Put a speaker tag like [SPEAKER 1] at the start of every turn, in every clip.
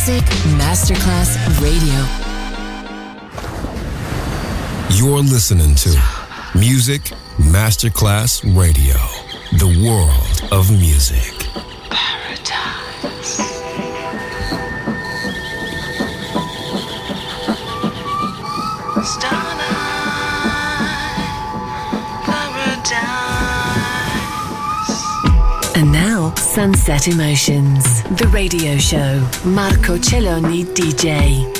[SPEAKER 1] Music Masterclass Radio.
[SPEAKER 2] You're listening to Music Masterclass Radio, the world of music.
[SPEAKER 3] Paradise.
[SPEAKER 1] Sunset Emotions, the radio show. Marco Celloni DJ.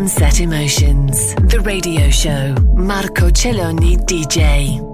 [SPEAKER 3] Sunset Emotions, the radio show. Marco Celloni DJ.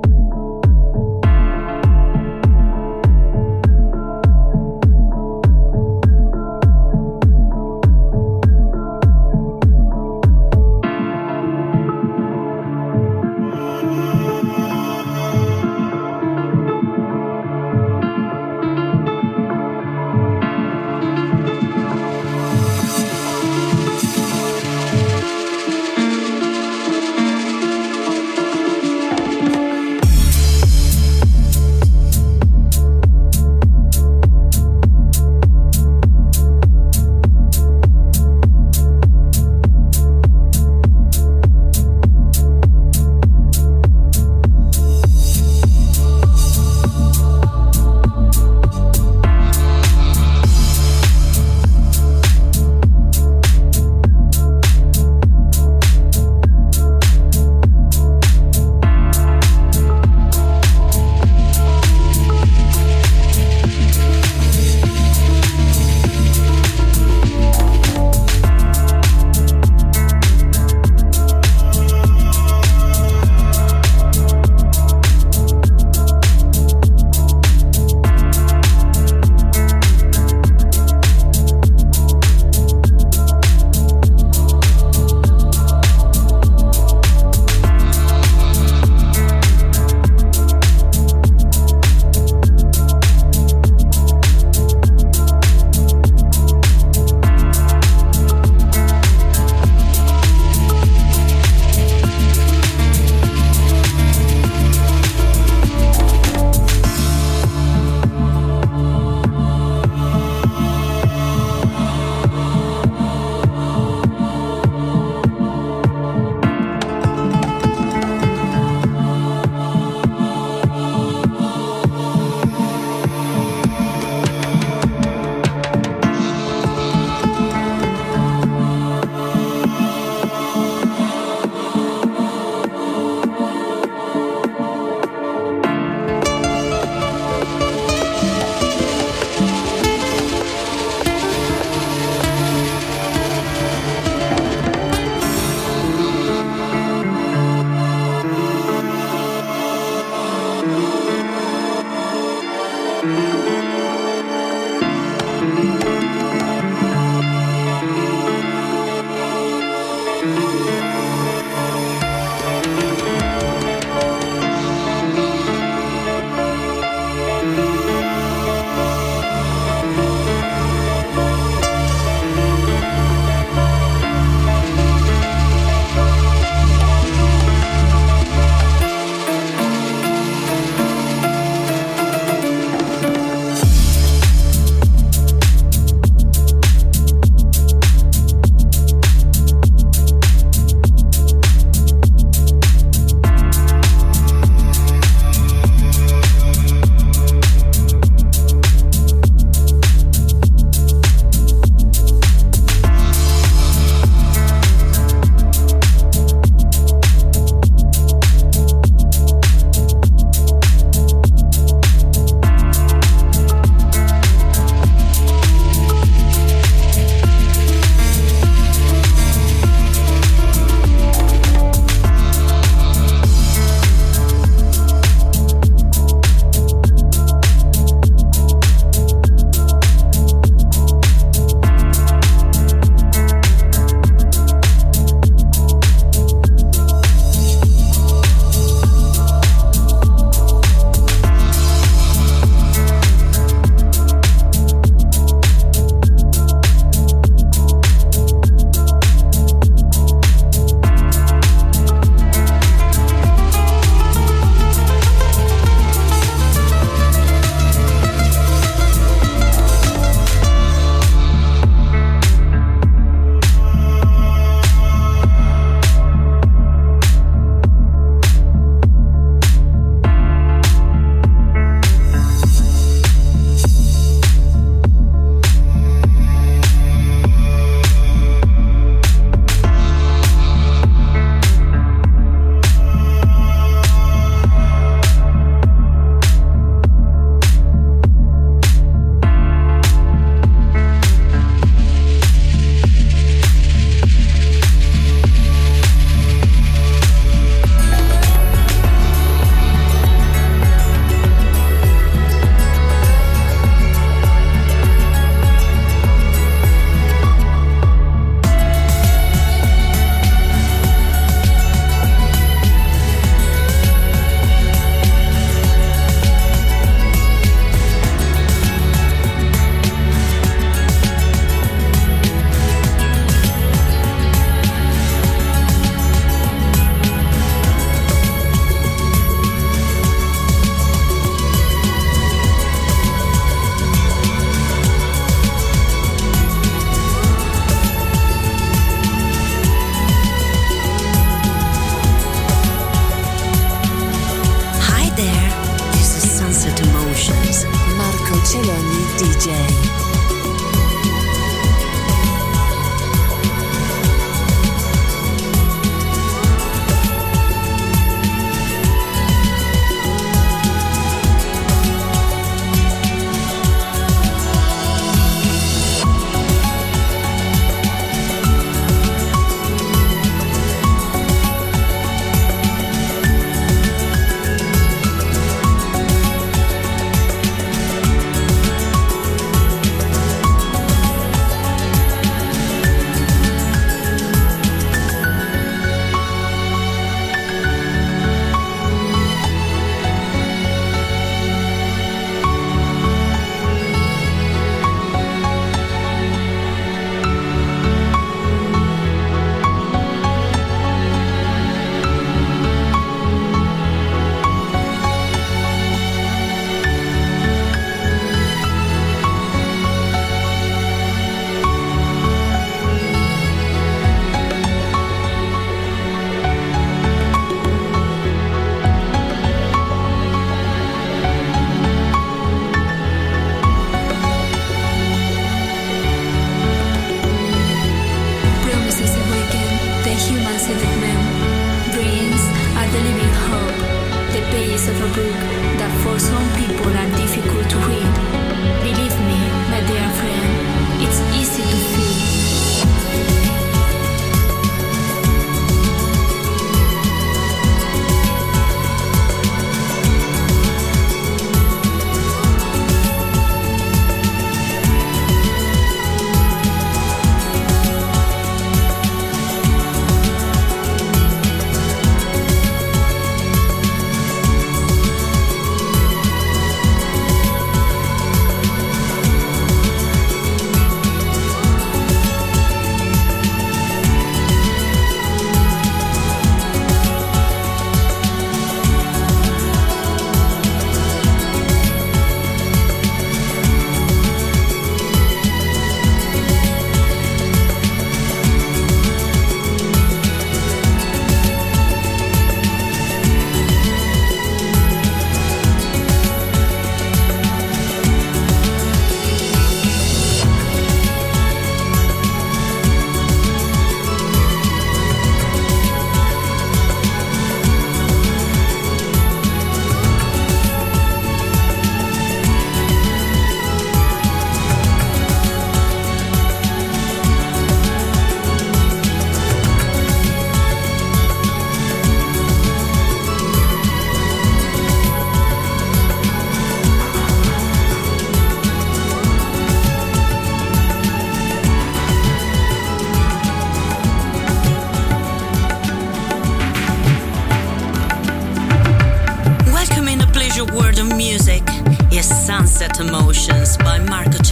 [SPEAKER 4] Sunset Emotions by Marco.